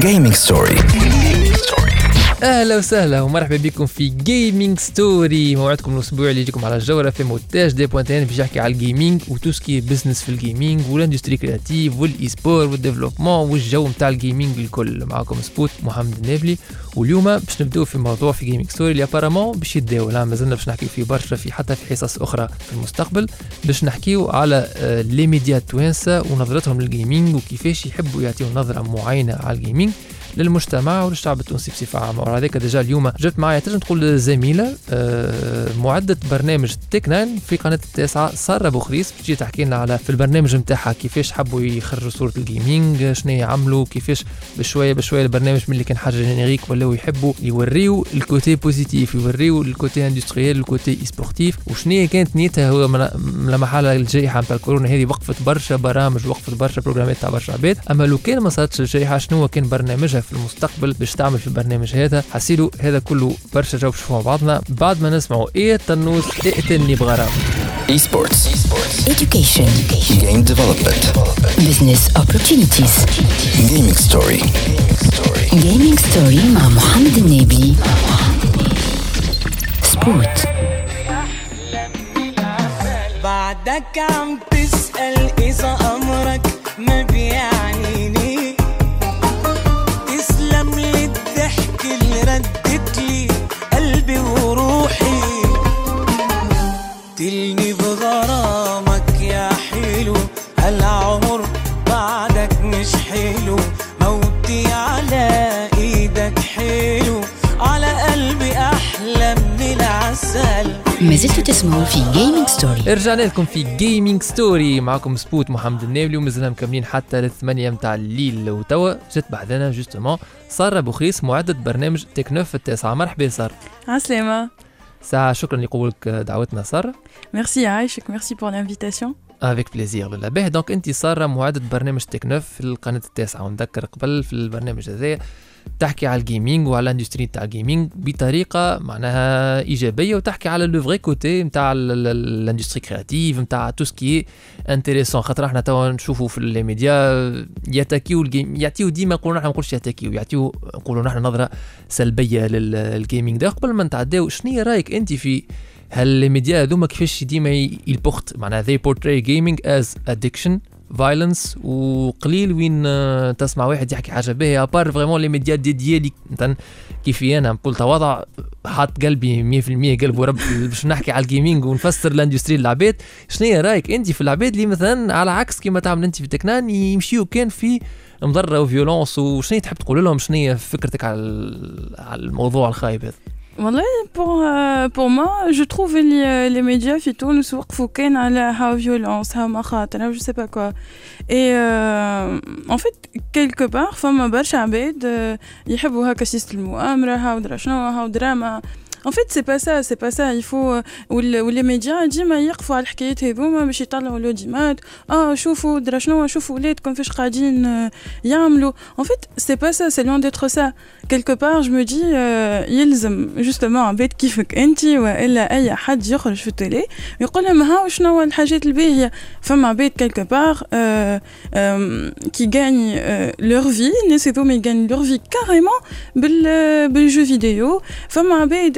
Gaming Story. أهلا وسهلا ومرحبا بكم في Gaming Story موعدكم الأسبوع اللي يجيكم على الجوله في مونتاج دي بوانتين باش يحكي على الجيمنج وتوسكي بزنس في الجيمنج والاندستري كرياتيف والاي سبور والديفلوبمون والجو نتاع ال gaming الكل. معكم سبوت محمد النابلي واليوم باش نبداو في موضوع في Gaming Story اللي apparemment باش يتداول مازلنا باش نحكي فيه برشا في حتى في حصص أخرى في المستقبل. باش نحكيو على les médias التوانسه ونظرتهم لل gaming وكيفاش يحبوا يعطيو نظرة معينة على ال gaming للمجتمع وللشعب التونسي بصفة عامة. وهذاك déjà اليوم جبت معايا. تنجم تقول زميله آه، معدة برنامج Tech Nine في قناة التاسعة سارة بوخريس تجي تحكي لنا على في البرنامج نتاعها كيفاش حبوا يخرجوا صورة الجيمنج شنو يعملوا؟ كيفاش بشوية بشوية البرنامج من اللي كان حاجة générique ولاو يحبوا يوريو ال côté positif يوريو ال côté industriel ال côté sportif وشنو كانت نيتها؟ هو لما الجائحة نتاع الكورونا هذه وقفت برشا برامج وقفت برشا بروجرامات تاع برشا عباد. أما لو كان ما صارتش الجائحة شنو كان برنامجها؟ في المستقبل باش تعمل في البرنامج هذا حسيلو هذا كله برشا جاوب شوفوا مع بعضنا بعد ما نسمعوا إيه التنوس ائتني بغرام Esports. Education. Game development. Business opportunities. Gaming Story. Gaming story مع محمد النبي. سبورت. بعدك عم تسأل إذا أمرك ما بيعنيني تسمعوا في Gaming Story. رجعنا لكم في Gaming Story معكم سبوت محمد النابلي ومازلنا مكملين حتى للثمانية متاع الليل. وتوا جت بعدنا justement سارة بوخيس معدة برنامج Tech Neuf التاسعة مرحبا سارة. عسلامة. ساعة شكرا لقبولك دعوتنا سارة. ميرسي عايشك merci pour l'invitation. avec plaisir لالا باهي donc انت سارة معدة برنامج Tech Neuf في القناة التاسعة. ونذكر قبل في البرنامج هذا تحكي على ال gaming وعلى ال industrie تاع ال gaming بطريقة معناها إيجابية وتحكي على le vrai côté نتاع ال industrie créative نتاع tout ce qui intéressant خاطر إحنا توا نشوفوا في les médias يتاكيو ال game يعطيو ديما نقولوا نحن ما نقولش يتاكيو يعطيو نقولوا نحن نظرة سلبية لل gaming ده. قبل ما نتعداو شنو رأيك أنت في هل les médias هذوما؟ كيفاش ديما يلبورت معناها they portray gaming as addiction. violence وقليل وين آه، تسمع واحد يحكي حاجة باهية. à part vraiment les médias dédiés مثلا كيفي أنا بكل تواضع حاط قلبي 100% قلب ورب باش نحكي على ال gaming ونفسر ال industrie للعباد شنو هي رأيك أنت في العباد اللي مثلا على عكس كيما تعمل أنت في Tech Nine يمشيو كان في مضرة و violence وشنو تحب تقول لهم؟ شنو هي فكرتك على على الموضوع الخايب هذا؟ والله pour euh, pour moi je trouve اللي les médias في تونس وقفوا كان على ها violence ها مخاطر je sais pas quoi et euh, en fait quelque part فما برشا عباد آه، يحبوا هكا سيست المؤامرة ها ودرا شنو ها ودراما En fait, c'est pas ça, c'est pas ça. Il faut وال- واللي ميديا ديما يقفوا على الحكايات هذوما باش يطلعوا لوديمات اه شوفوا درا شنو شوفوا ولادكم فاش قاعدين آه، يعملوا En fait, c'est pas ça, c'est loin d'être ça. quelque part je me dis آه، يلزم justement عباد كيفك انت والا اي حد يخرج في التلي يقول لهم ها شنو هو الحاجات الباهيه فما عباد quelque part آه، آم، qui gagnent آه، leur vie الناس هذوما يغاني leur vie carrément بال بالجو فيديو فما عباد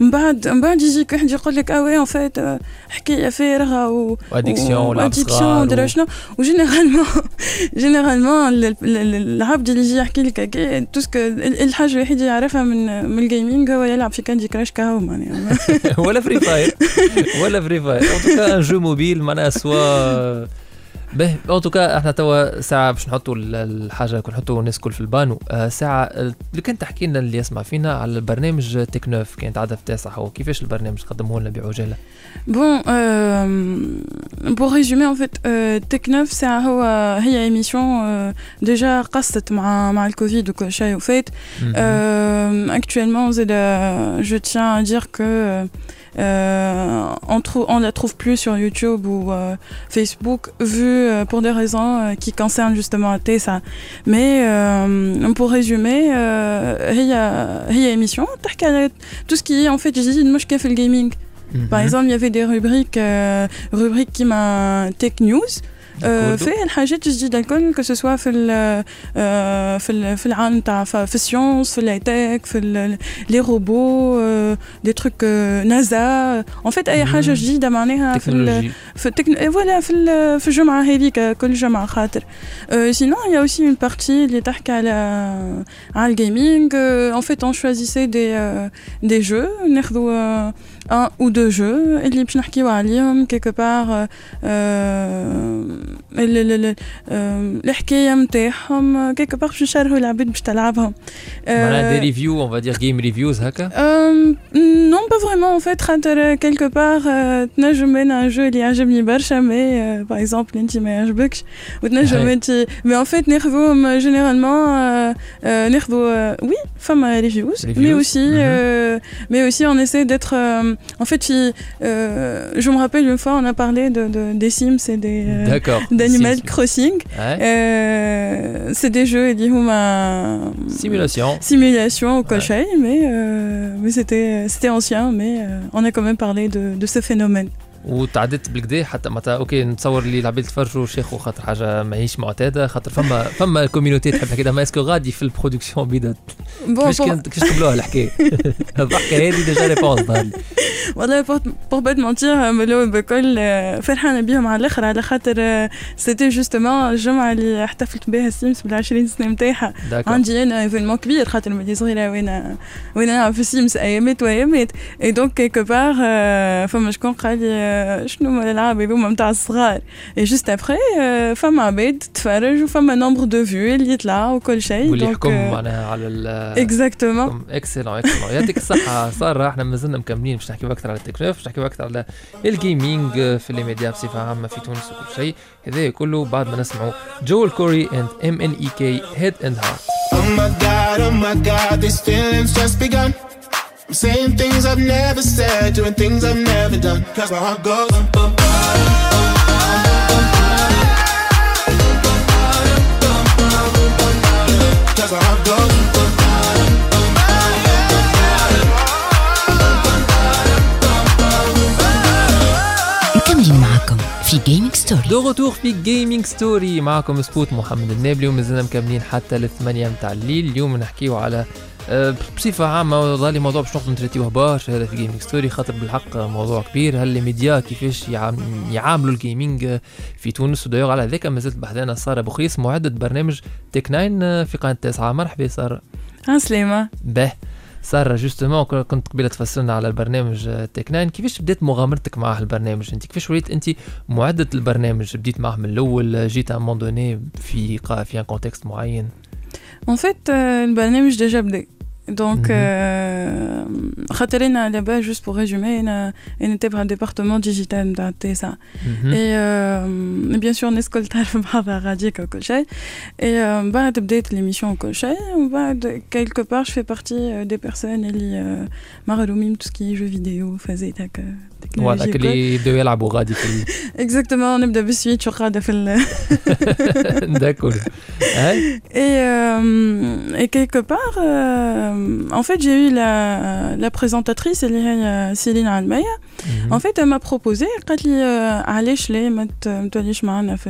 من بعد من بعد يجيك واحد يقول لك آه oui en fait حكاية فارغة و و addiction ولعب و addiction صغار ودرا شنو. و généralement généralement ال- ال- ال- العبد اللي يجي يحكي لك هكا tout ce que الحاجة الوحيدة يعرفها من من ال gaming هو يلعب في Candy Crush كهو معناها. ولا Free Fire ولا Free Fire un jeu mobile معناها soit به en tout cas إحنا توا ساعة باش نحطوا ال- الحاجة كل نحطوا الناس الكل في البانو. آه، ساعة اللي كنت تحكي لنا اللي يسمع فينا على البرنامج Tech Neuf كانت عاده في تاسع هو كيفاش البرنامج قدموه لنا بعجالة؟ Euh, pour résumer, en fait, euh, Tech9, c'est un, هو هي émission euh, déjà قصت مع مع الكوفيد وكل شيء وفات. Euh, actuellement, زاد, euh, dire que euh, euh, Euh, on, on la trouve plus sur YouTube ou euh, Facebook, vu euh, pour des raisons qui concernent justement ça. Mais pour résumer, il y a émission, tout ce qui est en fait, j'ai dit, moi je kiffe le gaming. Par mhm. exemple, il y avait des rubriques, rubriques qui m'a tech news آه، فيه الحاجات الجديده الكل كو سوا في ال آه، في ال في العالم تاع في السيونس في الهايتك في لي روبو دي تروك نازا اون فيت اي حاجه جديده معناها في ال في التكن فوالا في ال- في الجمعه هذيك كل جمعه خاطر سينون يا اوسي اون بارتي اللي تحكي على على الجيمنج اون فيت اون شوازيسي دي دي جو ناخذوا ان او دو جو اللي باش نحكيو عليهم كيكو بار ال- ال- ال- آم، الحكايه نتاعهم كيكو بار باش نشرحوا العباد باش تلعبهم معناها دي ريفيو اون فادير جيم ريفيوز هكا نون با فريمون ان فيت خاطر كيلكو بار تنجم انا ان جو اللي يعجبني برشا مي باغ اكزومبل انت ما يعجبكش وتنجم Ouais. انت مي ان فيت ناخذوهم جينيرالمون ناخذوا وي فما ريفيوز مي Reviews. اوسي Mhm. mais aussi on essaie d'être euh, en fait, euh, je me rappelle une fois, on a parlé de, de des Sims et des euh, d'Animal Crossing. Euh, c'est des jeux, et dit ma simulation, simulation au cochon, mais c'était c'était ancien, mais on a quand même parlé de ce phénomène. وتعديت بالكدا حتى معناتها OK نتصور اللي العباد يتفرجوا شيخوا خاطر حاجة ماهيش معتادة خاطر فما فما community تحب كده mais est-ce que غادي في ال production bon كيفاش كيفاش قبلوها الحكاية؟ الضحكه هذه déjà réponse والله pas te mentir ملو بكل فرحانه بيهم على الآخر على خاطر c'était justement الجمعة اللي احتفلت بها سيمس بالعشرين سنة نتاعها عندي un événement كبير خاطر ملي صغيرة وين وين نلعب في سيمس أيامات وأيامات. اي donc quelque part فما شكون قال لي شنو هما الألعاب هذوما نتاع الصغار. et juste après فما عباد تتفرج وفما nombre de vues اللي يطلع وكل شيء. واللي يحكم معناها على ال exactement excellent excellent يعطيك الصحة. سارة إحنا مازلنا مكملين باش نحكيو أكثر على التكنولوجيا باش نحكيو أكثر على ال gaming في les médias بصفة عامة في تونس وكل شيء. هذا كله بعد ما نسمعوا جوel كوري اند ام ان اي كي هيد اند هارت Oh my god, oh my god, these feelings just begun. I'm saying things I've never said, doing things I've never done. Cause my heart goes. bum, bum, Cause my heart goes. مكملين معكم في جيمنج ستوري دو روتور في Gaming Story معكم سبوت محمد النابلي ومازلنا مكملين حتى الثمانية متاع الليل اليوم نحكيو على بصفة عامة ظهر لي موضوع باش نقدر نتريتيوه برشا هذا في Gaming Story خاطر بالحق موضوع كبير. هل الميديا كيفاش يعام- يعاملوا ال gaming في تونس؟ ودايور على ذاك مازالت بحذانا سارة بوخريس معدة برنامج تك ناين آه، في قناة تسعة. مرحبا سارة. عسلامة بيك. سارة justement كنت قبيلة تفسرنا على البرنامج تك ناين. كيفاش بدات مغامرتك مع البرنامج أنت كيفاش وليت أنت معدة البرنامج؟ بديت معه من الأول؟ جيت ان دوني في في ان كونتكست معين؟ En fait, euh, البرنامج ديجا بدأ Donc, mhm. euh, Khatarina euh, là-bas, juste pour résumer, il euh, était par le département digital bah, de ça. Mhm. Et bien sûr, on escolte à Radio Cochet. Et bah, update l'émission au Cochet. Bah, quelque part, je fais partie des personnes qui euh, tout ce qui est jeux vidéo, faisait اللي مغرومين تو سكي جو فيديو فازيت هكا فوالا تكنولوجي اللي يبداو يلعبوا غادي في اكزاكتومون نبدا بالسويتش وقاعده في ال ال- داكور هاي Et, euh, et quelque part, euh, en fait, j'ai eu la, la présentatrice, elle est euh, Céline Almeida. En fait, elle m'a proposé, قالت لي آه، علاش ليه ما ت- ما توليش معنا في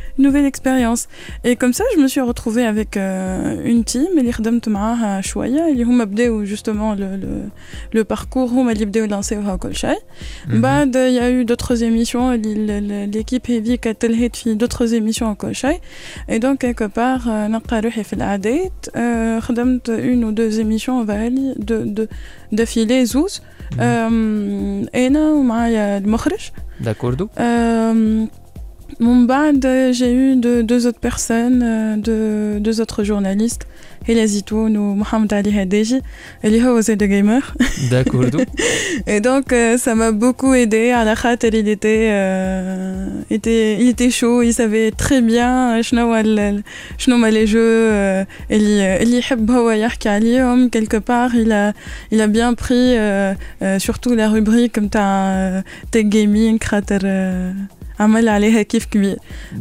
جورناليزم لا حد شيء معناها من الاخر فوالا ليه حتى العبد لله راه هاي يا اخي قالوا لي بوركوا با دونك قلت علاش ليه خليها جو مو لونس و nouvelle expérience et comme ça je me suis retrouvée avec euh, une team اللي خدمت معاها شويه اللي هما بداو justement le le le parcours هما اللي بداو لانسيوها وكل شيء من بعد il y a eu d'autres émissions اللي ال- ال- l'équipe هذيك تلهيت في d'autres émissions وكل شيء et donc quelque part آه، نلقى روحي في العادات آه، خدمت une ou deux émissions بالي de de d'affilée زوز آم، انا ومعايا المخرج داكوردو آم، Mon bad, j'ai eu deux, autres personnes, euh, deux, autres journalistes, Elia Zitoun ou Mohamed Ali Hadeji, Elia Osé de Gamer. D'accord. et donc, euh, ça m'a beaucoup aidé. À la il était, euh, était, il était chaud, il savait très bien chnouma les jeux, Eli Hebbawayer Kalium, quelque part, il a, il a bien pris surtout la rubrique comme t'as, t'es gaming, crater. عمل عليها كيف كبير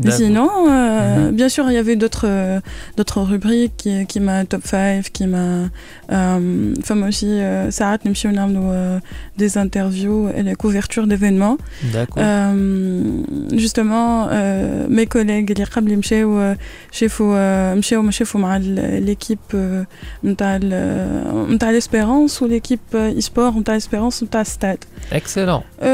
sinon euh, bien sûr il y avait d'autres euh, d'autres rubriques qui, qui m'a top 5 qui m'a euh, femme aussi euh, ساعات نمشيو نعملوا euh, des interviews et les couvertures d'événements euh, justement euh, mes collègues اللي قبلي مشاو شافوا مشاو مشافوا مع l'équipe نتاع نتاع l'espérance ou l'équipe e-sport نتاع l'espérance نتاع stade excellent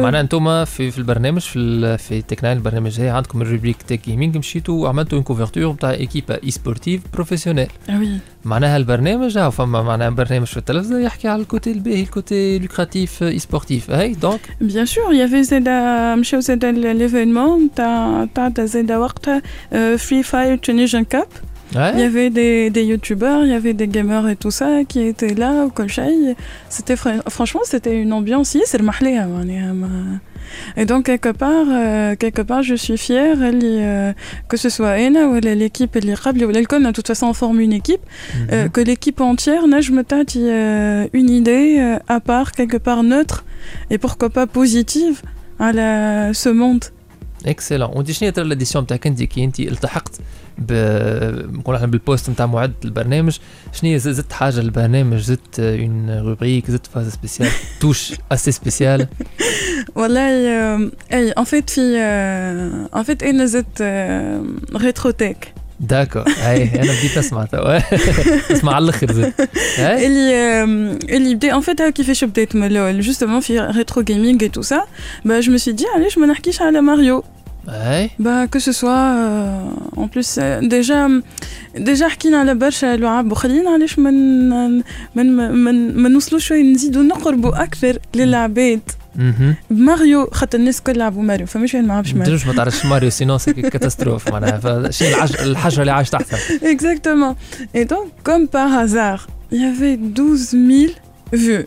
معناها انتم في في البرنامج في في تك ناين البرنامج هي عندكم الروبريك تك جيمنج مشيتوا وعملتوا اون كوفرتور نتاع ايكيبا اي سبورتيف بروفيسيونيل وي معناها البرنامج اه فما معناها برنامج في التلفزه يحكي على الكوتي الباهي الكوتي لوكراتيف اي سبورتيف هاي دونك بيان سور يافي زادا مشاو زادا ليفينمون تاع تاع زادا وقتها فري فاير تونيجن كاب Ouais. Il y avait des, des youtubeurs, il y avait des gamers et tout ça qui étaient là au Kolchai. C'était franchement c'était une ambiance c'est le Et donc quelque part euh, quelque part je suis fière euh, que ce soit Ena ou l'équipe اللي قبلي ولا الكل de toute façon on forme une équipe mm -hmm. euh, que l'équipe entière نجم me une idée euh, à part quelque part neutre et pourquoi pas positive à la, ce monde. excellent وانت شنو ترى l'édition نتاعك انت كي انت التحقت نقول إحنا بال poste نتاع معد البرنامج شنو زدت حاجة للبرنامج؟ زدت une rubrique زدت phase spéciale touche assez spéciale والله اي en fait في en fait أنا زدت rétro tech d'accord هاي أنا بديت أسمع توا أسمع على الآخر اللي اللي بدا en fait كيفاش بديت من الأول justement في rétro gaming et tout ça با جو مي سي دي علاش ما نحكيش على ماريو Ouais. Bah, que ce soit euh, en plus euh, déjà déjà حكينا على برشا لعاب اخرين علاش ما من من من ما نوصلوا شويه نزيدوا نقربوا اكثر للعباد ماريو خاطر الناس الكل لعبوا ماريو فمش وين ما عرفش ماريو ما تعرفش ماريو سينو سي كاتاستروف معناها فشنو الحجره اللي عايش تحتها اكزاكتومون اي دونك كوم بار هازار il y avait 12000 vues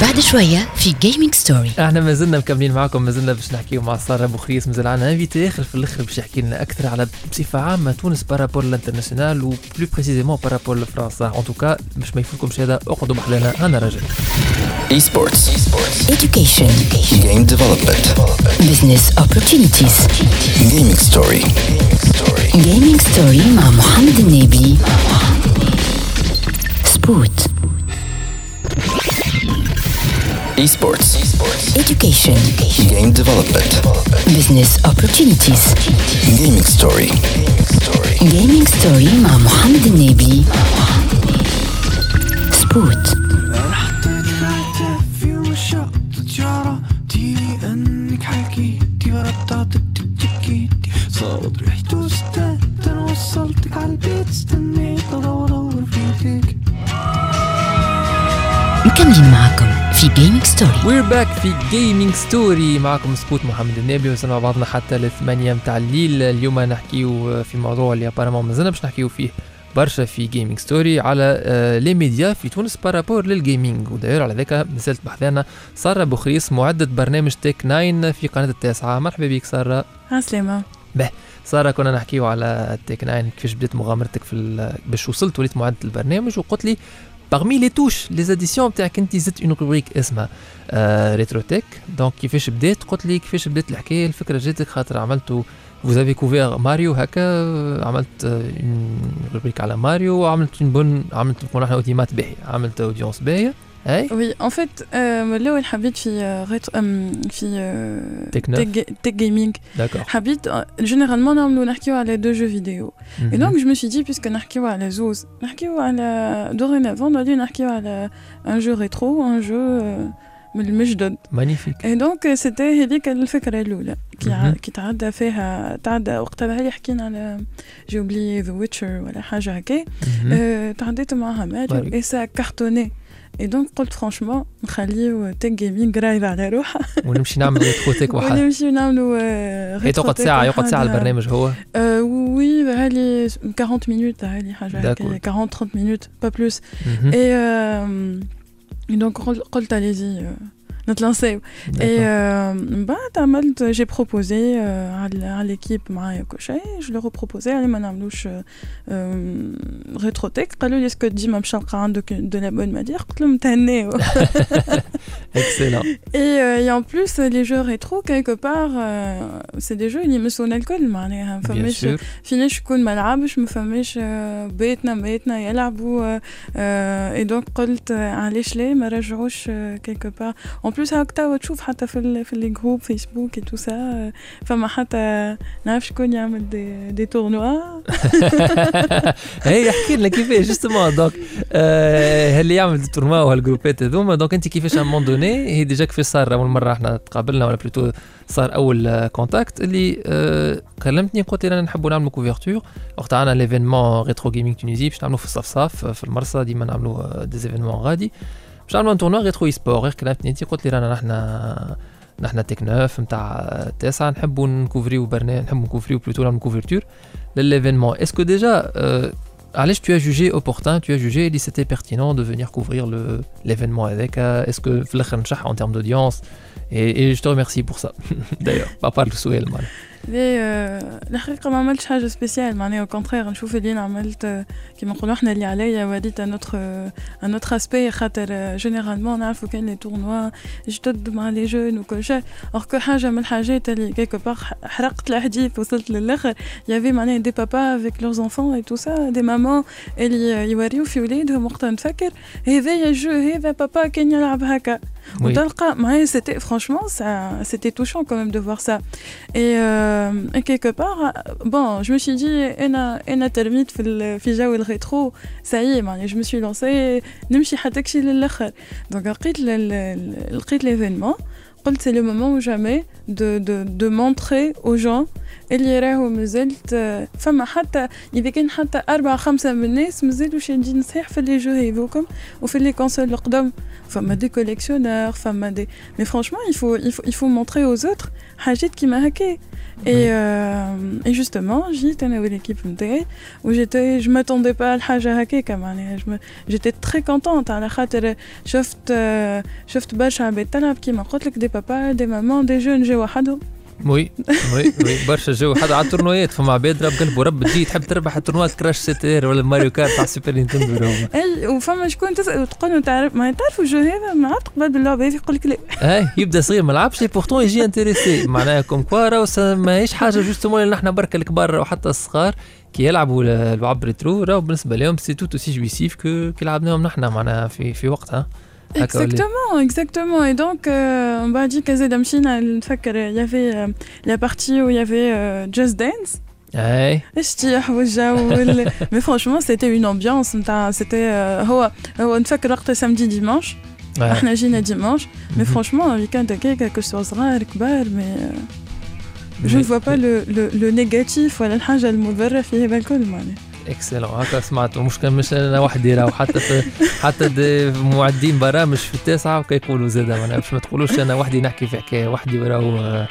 بعد شوية في Gaming Story إحنا ما زلنا مكملين معكم ما زلنا باش نحكيو مع سارة بوخريس مازال عندنا invité آخر في الأخر باش يحكي لنا أكثر على بصفة عامة تونس بارابور للانترناسيونال و بلو بريسيزيمون بارابور لفرنسا ان توكا باش ما يفوتكمش هذا اقعدوا بحذانا أنا راجع. esports education. game development business opportunities. Gaming Story Gaming Story مع محمد النابلي سبوت Esports. Esports. Education. Education. Game development. development. Business opportunities. opportunities. Gaming story. Gaming story ma Mohamed Nabi. Sport. Gaming Story we're back في Gaming Story معكم سبوت محمد النابلي وصلنا مع بعضنا حتى الثمانية متاع الليل اليوم نحكيو في موضوع اللي apparemment مازلنا باش نحكيو فيه برشا في Gaming Story على les médias في تونس par rapport لل gaming ودايور على ذاك مازالت بحذانا سارة بوخريس معدة برنامج تيك ناين في قناة التاسعة. مرحبا بك سارة. عسلامة بيك. سارة كنا نحكيو على تيك ناين كيفاش بديت مغامرتك في باش وصلت وليت معدة البرنامج وقلت لي Parmi les touches, les additions, tu as une rubrique اسمها ريتروتيك دونك كيفاش بديت قلت لي كيفاش بديت الحكاية الفكرة جاتك خاطر عملتوا vous avez couvert ماريو هكا عملت اون روبريك على ماريو وعملت اون بون عملت نكون إحنا اوديمات باهيه عملت اودينس باهيه اي وي ان فيت من الاول حبيت في آه، ريترو أم، في آه، تكنو. تك تك جيمنج داكور حبيت جينيرالمون نعملو نحكيو على دو جو فيديو Mhm. Et donc, je me suis dit, puisque نحكيو على زوز نحكيو على dorénavant نولي نحكيو على un jeu rétro un jeu euh, من المجدد مانيفيك اي دونك سيتي هذيك الفكره الاولى كي ع- مهم. كي تعدى فيها تعدى وقتها هي حكينا على جي اوبلي ذا ويتشر ولا حاجه هكا Mhm. أه تعديت معها ماريو ماريو. اي سا كارتوني اي دونك قلت فرانشمون نخليو تك جيمنج رايد على روحها ونمشي نعمل ريتروتيك واحد ونمشيو نعملو آه، هي تقعد ساعة يقعد ساعة وحدها. البرنامج هو Euh, oui, هالي 40 minutes, هالي. هكا 40 30 minutes, pas plus. Mhm. Et, euh, et donc قل- قلت euh, نتلانسيو. Et D'accord. euh, من بعد عملت j'ai proposé euh, على على l'équipe معايا كل شيء, je leur ai proposé علي ما نعملوش ريتروتيك قالوا لي اسكو ديما باش نلقى عندك de la bonne matière قلت لهم تهنيو. Excellent. Et, euh, et en plus, les jeux rétro, quelque part, euh, c'est des jeux اللي يمسون الكل معناها Bien فماش sûr. فيناش شكون ما لعبش ما فماش آه، بيتنا بيتنا يلعبوا آه، آه، اي دونك قلت آه، علاش ليه ما رجعوش كيلكو بار اون بلوس هاك توا تشوف حتى في ال في لي جروب فيسبوك اي تو سا فما حتى نعرف شكون يعمل دي دي تورنوا هي احكي لنا كيفاش جوستومون دونك آه، اللي يعمل التورنوا وهالجروبات هذوما دونك انت كيفاش مون دوني هي ديجا كيفاش صار؟ أول مرة إحنا تقابلنا ولا بلوتو صار أول كونتاكت اللي آه، كلمتني قلت لي أنا نحبوا نعملوا كوفرتور وقت عندنا ليفينمون ريترو جيمنج تونيزي باش نعملوا في الصفصاف في المرسى ديما نعملوا دي زيفينمون غادي. باش نعملوا ان تورنوا ريترو اي سبور غير كلمتني انت قلت لي رانا نحنا نحنا تك نوف نتاع تسعة نحبوا نكوفريو برنامج نحبوا نكوفريو بلوتو نعملوا كوفرتور لليفينمون اسكو ديجا Alice, tu as jugé opportun, tu as jugé que c'était pertinent de venir couvrir le- l'événement avec. euh, Est-ce que Flakhar Nchah, en termes d'audience et, et je te remercie pour ça. D'ailleurs, pas par le souhait, le mal. لي آه، الحقيقة ما عملتش حاجة سبيسيال معناها كونترير نشوف اللي انا عملت آه، كيما نقولوا احنا اللي عليا وريت ان اوتر ان اوتر اسبي خاطر جينيرالمون نعرفوا كاين لي تورنوا جدد مع لي جون وكل شيء اور كو حاجة من الحاجات اللي كيكو بار حرقت الحديث وصلت للاخر يافي معناها دي بابا افيك لورز انفون اي تو سا دي مامون اللي يوريو في ولادهم وقتها نفكر هذايا جو هذا بابا كان يلعب هكا Oui. وتلقى معايا سيتي فرانشمون سيتي توشون quand même de voir ça et, euh, et quelque part bon je me suis dit انا انا ترميت في ال- في جو الريترو ساي معني je me suis lancée نمشي حتى كشي للاخر دونك لقيت ال- ال- لقيت ليفينمون قلت c'est le moment ou jamais de, de, de montrer aux gens اللي راهو مازلت آه، فما حتى اذا كان حتى أربعة خمسة من الناس مازالوا شادين صحيح في لي جو هذوكم وفي لي كونسول القدام فما دي كوليكسيونور فما دي مي فرانشمون il faut il faut il faut montrer aux autres حاجات كيما هكا et euh, et justement جيت انا والكيب نتاعي وجيت je m'attendais pas لحاجه هكاكا معناها je me- j'étais très contente على خاطر شفت آه، شفت برشا عباد تلعب كيما قلت لك دي بابا دي مامون دي جون جاو وحدهم وي وي وي برشا جو حتى على التورنويات فما عباد رب قلبه رب تجي تحب تربح التورنوات كراش سيتير ولا ماريو كارت على السوبر نينتندو وفما شكون تسال وتقول له تعرف ما تعرفوا الجو هذا؟ ما عرفت قبل باللعبة هذه يقول لك لا. اي يبدأ صغير ما لعبش بورتون يجي انتريسي معناها كوم كوا ماهيش حاجة جوستومون اللي نحن بركة الكبار وحتى الصغار كي يلعبوا العاب ريترو راهو بالنسبة لهم سي توت اوسي جويسيف كو كي لعبناهم نحن معناها في في وقتها. Exactement, exactement. Et donc, euh, on va dire qu'il y avait euh, la partie où il y avait euh, Just Dance. Hey. Ah, mais franchement, c'était une ambiance. C'était. On fait que samedi, dimanche. On a dimanche. Mais franchement, un week-end, quelque chose de rare, mais. Je ne vois pas le, le, le négatif, le hajj al-mudarra, اكسلون هكا سمعت. مش كان مش أنا وحدي راهو حتى في حتى دي معدين برامج في التاسعة وكيقولوا زادة. معناها باش ما تقولوش أنا وحدي نحكي في حكاية وحدي وراهو.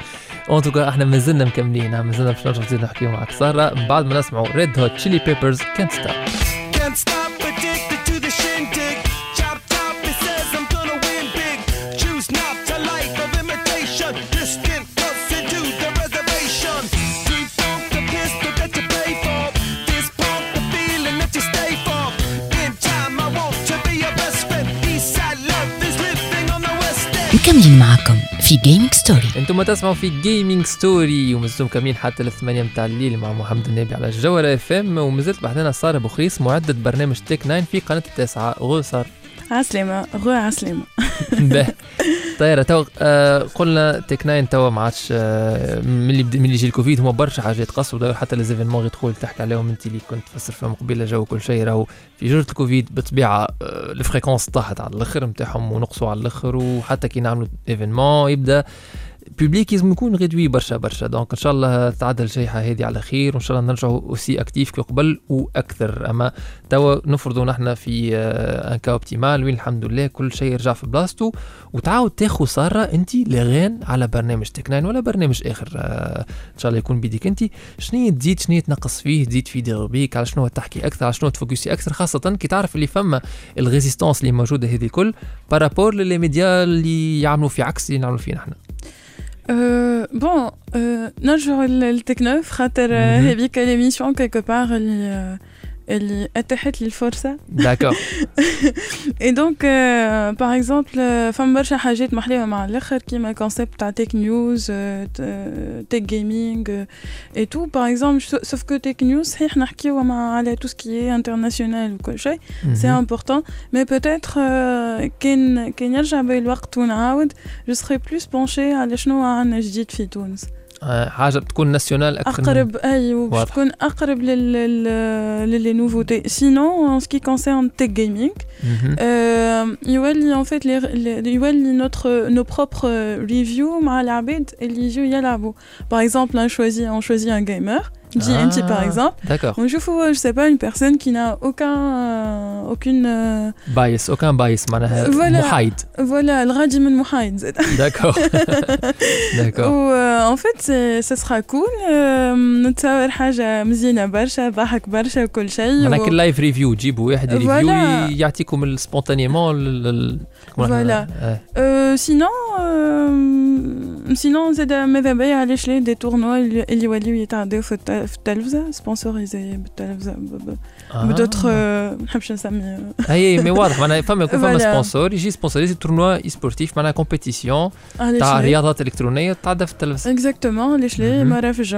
اون توكا إحنا مازلنا مكملين مازلنا باش نرجعوا نحكيو معك ساره بعد ما نسمعوا ريد هوت تشيلي بيبرز كانت ستوب مكملين معكم في Gaming Story أنتم تسمعوا في Gaming Story ومازلتم مكملين حتى الثمانية متاع الليل مع محمد النبي على الجوهرة FM ومازلت بعدنا سارة بوخريس معدة برنامج Tech 9 في قناة التاسعة. Re سارة. عسلامة غو عسلامة. طيارة تو آه، قلنا Tech Nine توا ما عادش آه، من اللي يجي الكوفيد هما برشا حاجات قصوا حتى les événements غير تقول تحكي عليهم انت اللي كنت تفسر فيهم قبيلة جو كل شيء راهو في جرة الكوفيد بالطبيعه آه، ال fréquence طاحت على الأخر نتاعهم ونقصوا على الأخر. وحتى كي نعملوا événement يبدأ public لازم يكون réduit برشا برشا. donc إن شاء الله تعدل الجائحة هذه على خير وإن شاء الله نرجعوا aussi actifs كقبل وأكثر. أما توا نفرضوا نحن في un cas optimal وين الحمد لله كل شيء رجع في بلاصتو وتعاود تاخذ سارة أنت les rênes على برنامج Tech Nine ولا برنامج آخر آه، إن شاء الله يكون بيديك أنت. شنو تزيد شنو تنقص فيه؟ تزيد في des rubriques على شنو تحكي أكثر؟ على شنو تفوكسي أكثر؟ خاصة كي تعرف اللي فما ال résistance اللي موجودة هذه الكل بارابور للي ميديا اللي يعملوا في عكس اللي نعملوا فيه نحن. Euh, bon, euh, notre le techno, frater, mm -hmm. l'émission quelque part, les, اللي آه، اللي اتاحت لي الفرصه داكور اي دونك باغ اكزومبل فما برشا حاجات محلية مع الاخر كيما كونسيبت تاع تيك نيوز تيك جيمنج اي تو باغ اكزومبل سوف كو تيك نيوز صحيح نحكيو مع على تو سكي انترناسيونال وكل شيء سي امبورطون مي بوتيتر كان كان يرجع بي الوقت ونعاود جو سخي بلوس بونشي على شنو عندنا جديد في تونس آه، حاجه بتكون ناسيونال اكثر من- اقرب ايوه باش واضح. تكون اقرب لل لل للي نوفوتي سينون ان سكي كونسيرن تيك جيمنج مهم. Euh, يولي en fait les, les- يولي notre nos propres reviews مع العباد اللي يجوا يلعبوا par exemple on choisit on choisit un gamer dit Ah. NT par exemple داكور on joue je sais pas une personne qui n'a aucun euh, aucune euh, بايس اوكان بايس معناها Voilà. محايد voilà الغادي من محايد زاد داكور داكور و en fait c'est- ça sera cool euh, نتصور حاجة مزيانة برشا ضحك برشا وكل شيء معناها و- كل لايف ريفيو تجيبوا واحد ريفيو Voilà. يعطيكم Voilà. Euh, sinon, c'est de Medabay à l'échelle des tournois. Il y a eu des Telvza, sponsorisé ah. D'autres. Euh, je sais pas. Euh. Mais voilà, on a pas des tournois sportifs, compétition. Exactement, je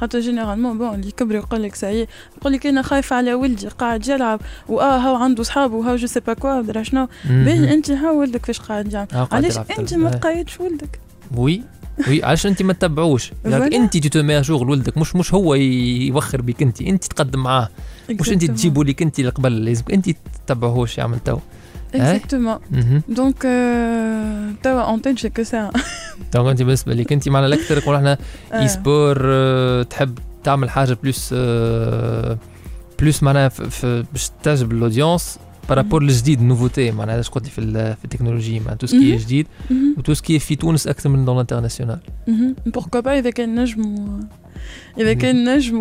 خاطر généralement bon اللي كبر يقول لك ساي يقول لك أنا خايف على ولدي قاعد يلعب وآه هاو عنده صحابه وهاو je sais pas quoi درا شنو. باهي أنت هاو ولدك فاش قاعد يعمل آه، علاش أنت. ما تقيدش ولدك؟ oui oui علاش أنت ما تتبعوش. أنت تي جور لولدك مش مش هو يوخر بك أنت. أنت تقدم معاه. مش أنت تجيبوا لك أنت اللي قبل لازم أنت تتبعوهوش يعمل تو. اكزاكتومون مهم. دونك euh, توا اون تيت جي كو سا دونك انت بالنسبه لك انت معنا الاكثر يقول احنا اي سبور آه، تحب تعمل حاجه بلوس آه، بلوس معناها ف- ف- باش تعجب الاودينس بارابور الجديد النوفوتي معناها هذا قلت لي في ال- في التكنولوجي معناها تو سكي مهم. جديد وتو سكي في تونس اكثر من دون الانترناسيونال بوركوا با اذا كان نجم اذا كان نجم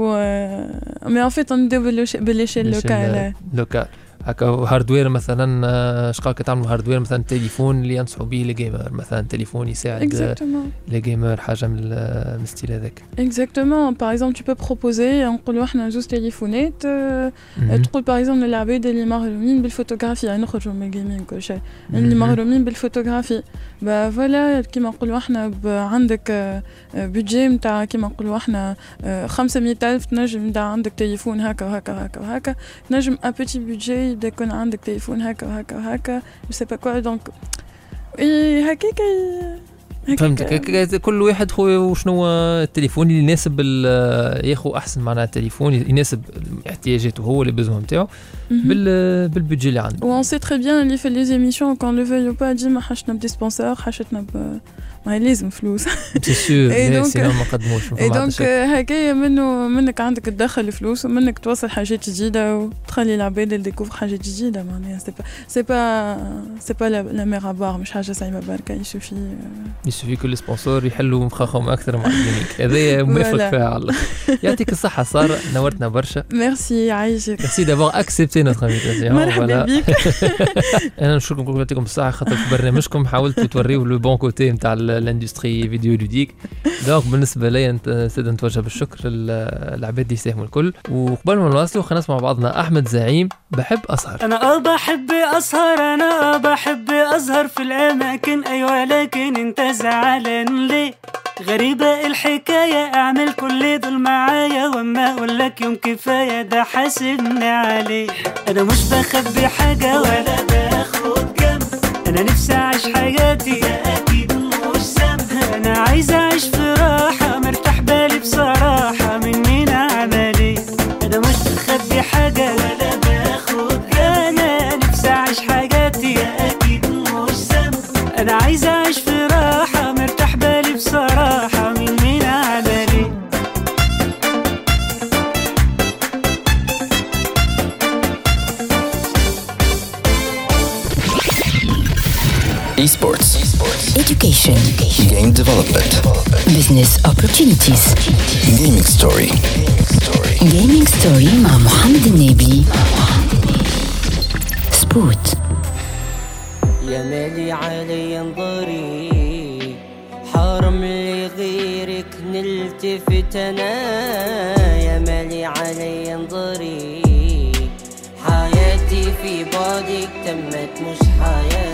مي ان فيت نبداو بالليشيل لوكال لوكال هكا هاردوير مثلا آه، اش قالك تعملوا هاردوير مثلا تليفون اللي ينصحوا به لجيمر مثلا تليفون يساعد اكزاكتومون لي جيمر حاجة من ال- من الستيل هذاك Exactement. Par exemple, tu peux proposer, نقولوا إحنا زوز تليفونات آه،. تقول par exemple للعباد اللي مغرومين بالفوتوغرافي نخرجوا من ال gaming كل شيء اللي. مغرومين بال photographie bah voilà كيما نقولوا إحنا عندك budget نتاع كيما نقولوا إحنا آه، 500 ألف تنجم يبدا عندك تليفون هكا وهكا وهكا وهكا تنجم un petit budget يكون عندك تليفون هكا وهكا وهكا sais pas quoi donc هكاك- فهمتك كل واحد خويا وشنو التليفون اللي يناسب ال- ياخو أحسن معناها التليفون يناسب احتياجاته هو ال besoin نتاعو بال budget اللي عنده. و on sait très bien اللي في émissions qu'on le veuille ou pas. ديما حشتنا ب des sponsors حشتنا ب ما لازم فلوس si sinon ما قدموش et donc. هكايا منه منك عندك تدخل فلوس ومنك توصل حاجات جديدة وتخلي العباد découvrir حاجات جديدة معناها c'est pas c'est pas c'est pas la mer à boire مش حاجة صعيبة بركة il suffit il suffit كل sponsor يحلوا مخاخهم أكثر مع ال gaming هذايا موافق. فيها على. يعطيك الصحة سارة نورتنا برشا. ميرسي عايشك. merci d'avoir accepté notre invitation مرحبا بك. أنا نشكركم يعطيكم الصحة خاطر في برنامجكم حاولتوا توريو le bon côté نتاع ال industrie vidéoludique donc بالنسبة لي أنت سيد نتوجه بالشكر لل- العباد اللي يساهموا الكل. وقبل ما نواصلوا خلينا نسمع بعضنا. أحمد زعيم بحب أسهر. أنا آه بحب أسهر أنا آه بحب اسهر في الأماكن. أيوه لكن أنت زعلان ليه؟ غريبة الحكاية أعمل كل دول معايا. أقول لك يوم كفاية ده حاسبني عليه. أنا مش بخبي حاجة ولا بأخد جنب. أنا نفسي أعيش حياتي Business opportunities. Gaming story. Gaming story مع محمد النبي. سبوت. يا مالي علي انظري حرم لغيرك نلتفت أنا يا مالي علي انظري حياتي في بعدك تمت مش حياة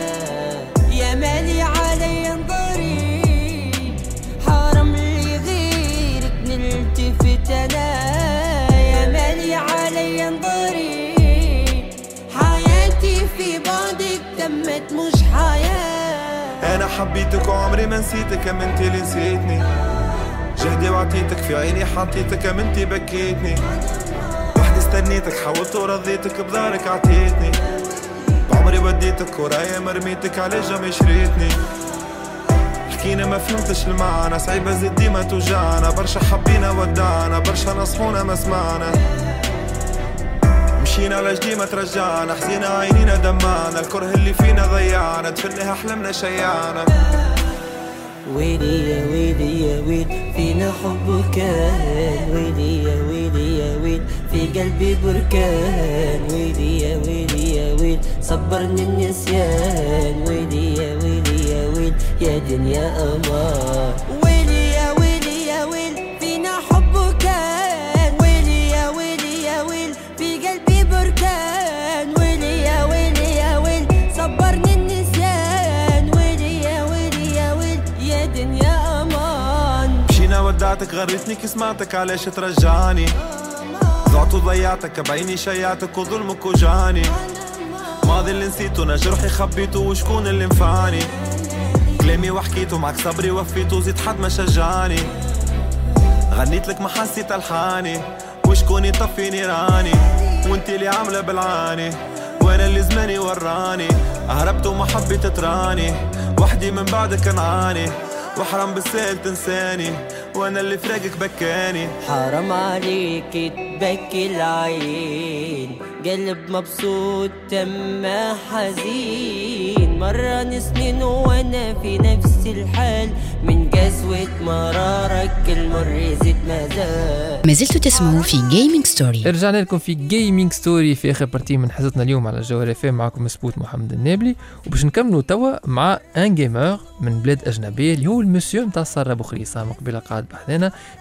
تمت مش حياة. أنا حبيتك وعمري ما نسيتك ام أنت اللي نسيتني. جهدي وعطيتك في عيني حطيتك ام أنت بكيتني. وحدي استنيتك حاولت ورضيتك بدارك عطيتني بعمري وديتك ورايا مرميتك على جنب شريتني. حكينا ما فهمتش المعنى صعيبة زيد ديما توجعنا. برشا حبينا ودعنا برشا نصحونا ما سمعنا. مشينا على جدي ما ترجعنا حزينا عينينا دمعنا الكره اللي فينا ضيعنا تفنها حلمنا شيعنا. ويلي يا ويلي يا ويل فينا حب كان ويلي يا ويلي يا ويل في قلبي بركان. ويلي يا ويلي يا ويل صبرني النسيان ويلي يا ويلي يا ويل يا دنيا أمان. مشينا ودعتك غرتني كي سمعتك علاش ترجعني؟ ضعت وضيعتك بعيني شيعتك وظلمك وجعني ماضي اللي نسيته أنا جرحي خبيته وشكون اللي نفعني؟ كلامي وحكيته معك صبري وفيته زيد حد ما شجعني. غنيت لك ما حسيت ألحاني. وشكون يطفي نيراني وانت اللي عاملة بالعاني. وأنا اللي زماني وراني. هربت وما حبيت تراني. وحدي من بعدك نعاني وحرام بالسهل تنساني. وأنا اللي فراقك بكاني. حرام عليك تبكي العين. قلب مبسوط تم حزين. مرة سنين وأنا في نفس الحال. من قسوة مرارك المر يزيد مازال ما زلتوا تسمعوا في Gaming Story. رجعنا لكم في Gaming Story في آخر partie من حصتنا اليوم على الجوهر FM معكم Spoots محمد النابلي. وباش نكملوا توا مع ان جيمر من بلاد أجنبية اللي هو المسيو نتاع سارة بوخريصة. من قبيله قاعد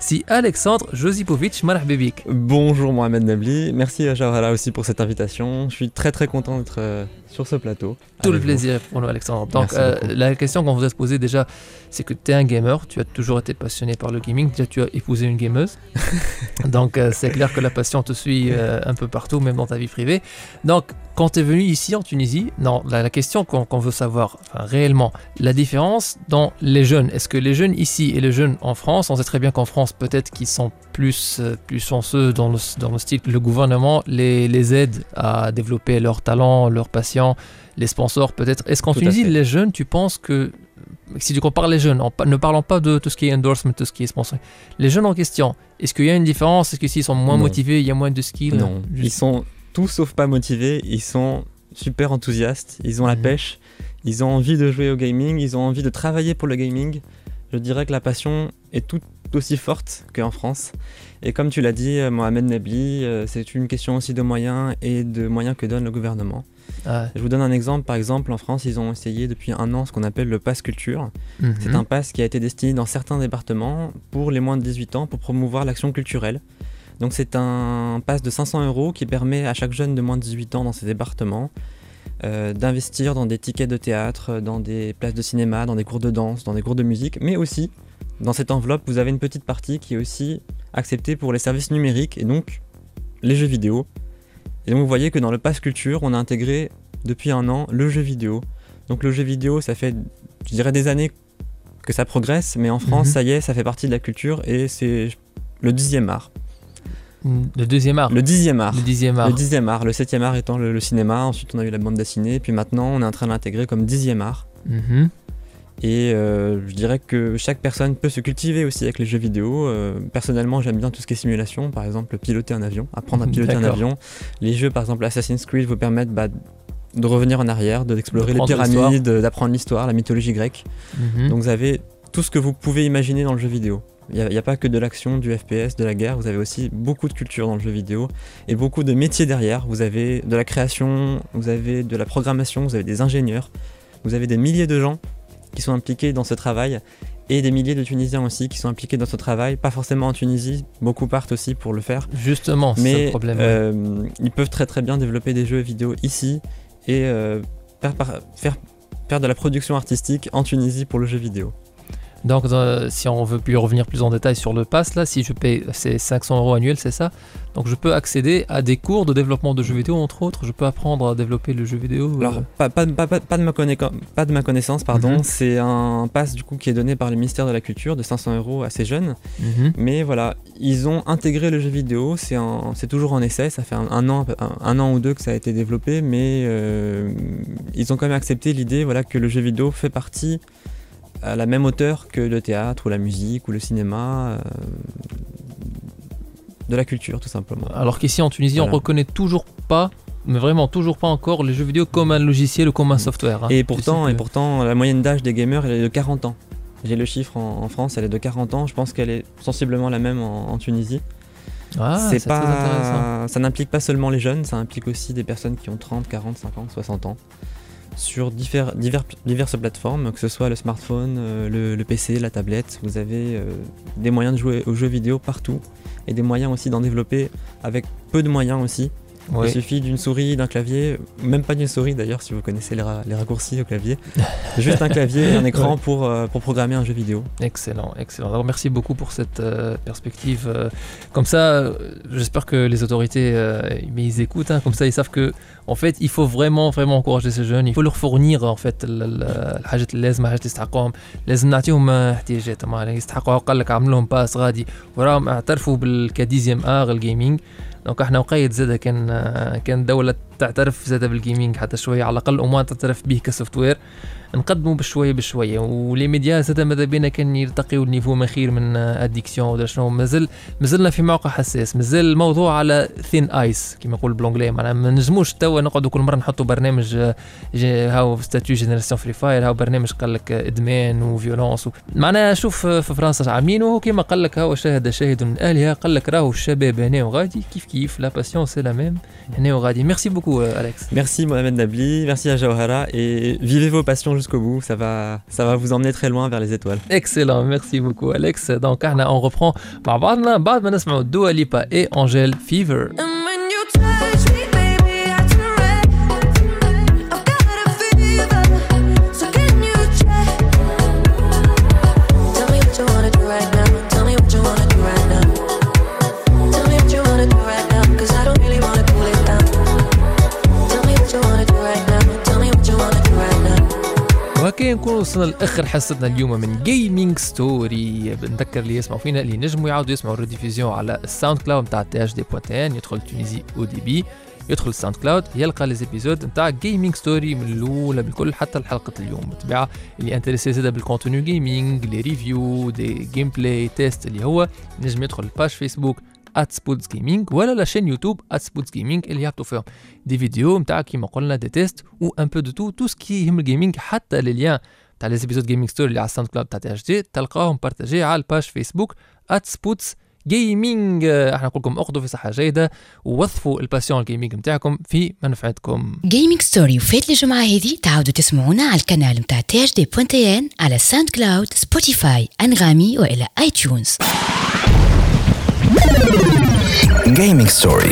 Si Alexandre Josipovic, Marhbebik. Bonjour Mohamed Nabli, merci à Jawara aussi pour cette invitation. Je suis très très content d'être euh, sur ce plateau. Tout le plaisir pour nous, Alexandre. Donc, euh, la question qu'on vous a posée déjà, c'est que tu es un gamer, tu as toujours été passionné par le gaming, déjà tu as épousé une gameuse. Donc, euh, c'est clair que la passion te suit euh, un peu partout, même dans ta vie privée. Donc, quand tu es venu ici en Tunisie, non, la, la question qu'on veut savoir, enfin, réellement, la différence dans les jeunes. Est-ce que les jeunes ici et les jeunes en France, on sait très bien qu'en France, peut-être qu'ils sont plus, plus chanceux dans le, dans le style que le gouvernement les, les aide à développer leur talent, leur les sponsors peut-être. Est-ce qu'en Tout Tunisie, les jeunes, tu penses que, si tu compares les jeunes, en ne parlant pas de tout ce qui est endorsement, tout ce qui est sponsor, les jeunes en question, est-ce qu'il y a une différence? Est-ce que s'ils sont moins Non. motivés, il y a moins de skills? Non, Juste- ils sont tous sauf pas motivés, ils sont super enthousiastes, ils ont la Mhm. pêche, ils ont envie de jouer au gaming, ils ont envie de travailler pour le gaming. Je dirais que la passion est tout aussi forte qu'en France. Et comme tu l'as dit, euh, Mohamed Nabli, euh, c'est une question aussi de moyens et de moyens que donne le gouvernement. Ah. Je vous donne un exemple. Par exemple, en France, ils ont essayé depuis un an ce qu'on appelle le pass culture. Mhm. C'est un pass qui a été destiné dans certains départements pour les moins de 18 ans pour promouvoir l'action culturelle. Donc c'est un pass de 500 euros qui permet à chaque jeune de moins de 18 ans dans ces départements euh, d'investir dans des tickets de théâtre, dans des places de cinéma, dans des cours de danse, dans des cours de musique, mais aussi dans cette enveloppe vous avez une petite partie qui est aussi acceptée pour les services numériques et donc les jeux vidéo. Et donc vous voyez que dans le pass culture on a intégré depuis un an le jeu vidéo. Donc le jeu vidéo ça fait je dirais des années que ça progresse, mais en France Mhm. ça y est ça fait partie de la culture et c'est le dixième art. Le deuxième art. Le dixième art. Le dixième art. Le dixième art. Le septième art étant le, le cinéma. Ensuite, on a eu la bande dessinée. Puis maintenant, on est en train de l'intégrer comme dixième art. Mhm. Et euh, je dirais que chaque personne peut se cultiver aussi avec les jeux vidéo. Euh, personnellement, j'aime bien tout ce qui est simulation. Par exemple, piloter un avion, apprendre à piloter un avion. Les jeux, par exemple, Assassin's Creed vous permettent bah, de revenir en arrière, de- d'explorer les pyramides, d'apprendre l'histoire, la mythologie grecque. Mhm. Donc vous avez tout ce que vous pouvez imaginer dans le jeu vidéo. Il n'y a, pas que de l'action, du FPS, de la guerre, vous avez aussi beaucoup de culture dans le jeu vidéo et beaucoup de métiers derrière. Vous avez de la création, vous avez de la programmation, vous avez des ingénieurs, vous avez des milliers de gens qui sont impliqués dans ce travail et des milliers de Tunisiens aussi qui sont impliqués dans ce travail, pas forcément en Tunisie, beaucoup partent aussi pour le faire. Justement, c'est le problème. ouais. euh, ils peuvent très très bien développer des jeux vidéo ici et euh, faire, faire, faire de la production artistique en Tunisie pour le jeu vidéo. Donc, euh, si on veut plus revenir plus en détail sur le pass, là, si je paye ces 500 euros annuels, c'est ça Donc, je peux accéder à des cours de développement de jeux vidéo, entre autres. Je peux apprendre à développer le jeu vidéo. euh, Alors, pas, pas, pas, pas- pas de, ma connaissa- pas de ma connaissance, pardon. Mhm. C'est un pass du coup qui est donné par le ministère de la Culture de 500 euros à ces jeunes. Mhm. Mais voilà, ils ont intégré le jeu vidéo. C'est toujours en essai. Ça fait un, un an, un, un an ou deux que ça a été développé, mais euh, ils ont quand même accepté l'idée voilà que le jeu vidéo fait partie à la même hauteur que le théâtre ou la musique ou le cinéma. euh, de la culture tout simplement. Alors qu'ici en Tunisie, on Voilà. reconnaît toujours pas, mais vraiment toujours pas encore, les jeux vidéo comme un logiciel ou comme un software. hein. Et pourtant, et pourtant, la moyenne d'âge des gamers, elle est de 40 ans. J'ai le chiffre en, en France, elle est de 40 ans. Je pense qu'elle est sensiblement la même en, en Tunisie. Ah, c'est pas, ça n'implique pas seulement les jeunes, ça implique aussi des personnes qui ont 30, 40, 50, 60 ans sur divers, divers- diverses plateformes, que ce soit le smartphone, euh, le, le PC, la tablette. Vous avez euh, des moyens de jouer aux jeux vidéo partout et des moyens aussi d'en développer avec peu de moyens aussi. Oui. Il suffit d'une souris, d'un clavier, même pas d'une souris d'ailleurs si vous connaissez les, ra- les raccourcis au clavier. Juste un clavier et un écran Ouais. pour, euh, pour programmer un jeu vidéo. Excellent, excellent. Alors merci beaucoup pour cette euh, perspective. euh, comme ça, euh, j'espère que les autorités, euh, mais ils écoutent. hein, comme ça, ils savent que, en fait, il faut vraiment, vraiment encourager ces jeunes. Il faut leur fournir en fait ال- ال- الحاجات اللي لازم حاجات يستحقوهم لازم نعطيهم احتياجاتهم يعني يستحقوا قال لك عمل لهم باس غادي وراهم اعترفوا بالكديزيام اغ الجيمنج دونك إحنا وقيت زاد كان كان الدولة تعترف زاد بال gaming حتى شوية على الأقل أو تعترف به ك software نقدموا بشوية بشوية و les médias زاد ماذا بينا كان يرتقيوا ل niveau مخير من addiction ولا شنو مازال مازلنا في موقع حساس مازال الموضوع على thin ice كما يقول بال anglais معناها ما نجموش توا نقعدوا كل مرة نحطوا برنامج هاو ستاتيو génération Free Fire هاو برنامج قال لك إدمان و violence و... معناها شوف في فرنسا عاملينه كما قال لك هاو شاهد شاهد من أهلها قال لك راهو الشباب هنا وغادي كيف كيف la passion c'est la même هنا وغادي. Merci beaucoup Alex Merci Mohamed Nabli, merci à Jawhara et vivez vos passions jusqu'au bout, ça va, ça va vous emmener très loin vers les étoiles. Excellent, merci beaucoup Alex. Donc احنا on reprend مع بعضنا بعد ما نسمعوا دوا ليبا اي انجيل فيفر وهكا نكون وصلنا لآخر حصتنا اليوم من Gaming Story بنذكر اللي يسمعوا فينا اللي نجموا يعاودوا يسمعوا ال rediffusion على ال SoundCloud نتاع THD point يدخل Tunisie أو دي بي يدخل ال SoundCloud يلقى les épisodes نتاع Gaming Story من الأولى بالكل حتى الحلقة اليوم. بالطبيعه اللي intéressé زاده بال contenu gaming les reviews des gameplay tests اللي هو نجم يدخل ال page Facebook @spoots gaming ولا la chaîne YouTube @spoots gaming اللي يعطوا فيهم des vidéos نتاع كيما قلنا des tests و un peu de tout tout ce qui يهم ال gaming حتى les liens تاع les épisodes Gaming Story اللي على ال SoundCloud تاع THD تلقاهم partagés على ال page Facebook @spoots gaming إحنا نقول لكم اخذوا في صحة جيدة ووظفوا ال passion ال gaming نتاعكم في منفعتكم. Gaming Story وفات الجمعه هذه تعاودوا تسمعونا على القناه نتاع THD point TN على SoundCloud Spotify انغامي وإلى iTunes Gaming Story.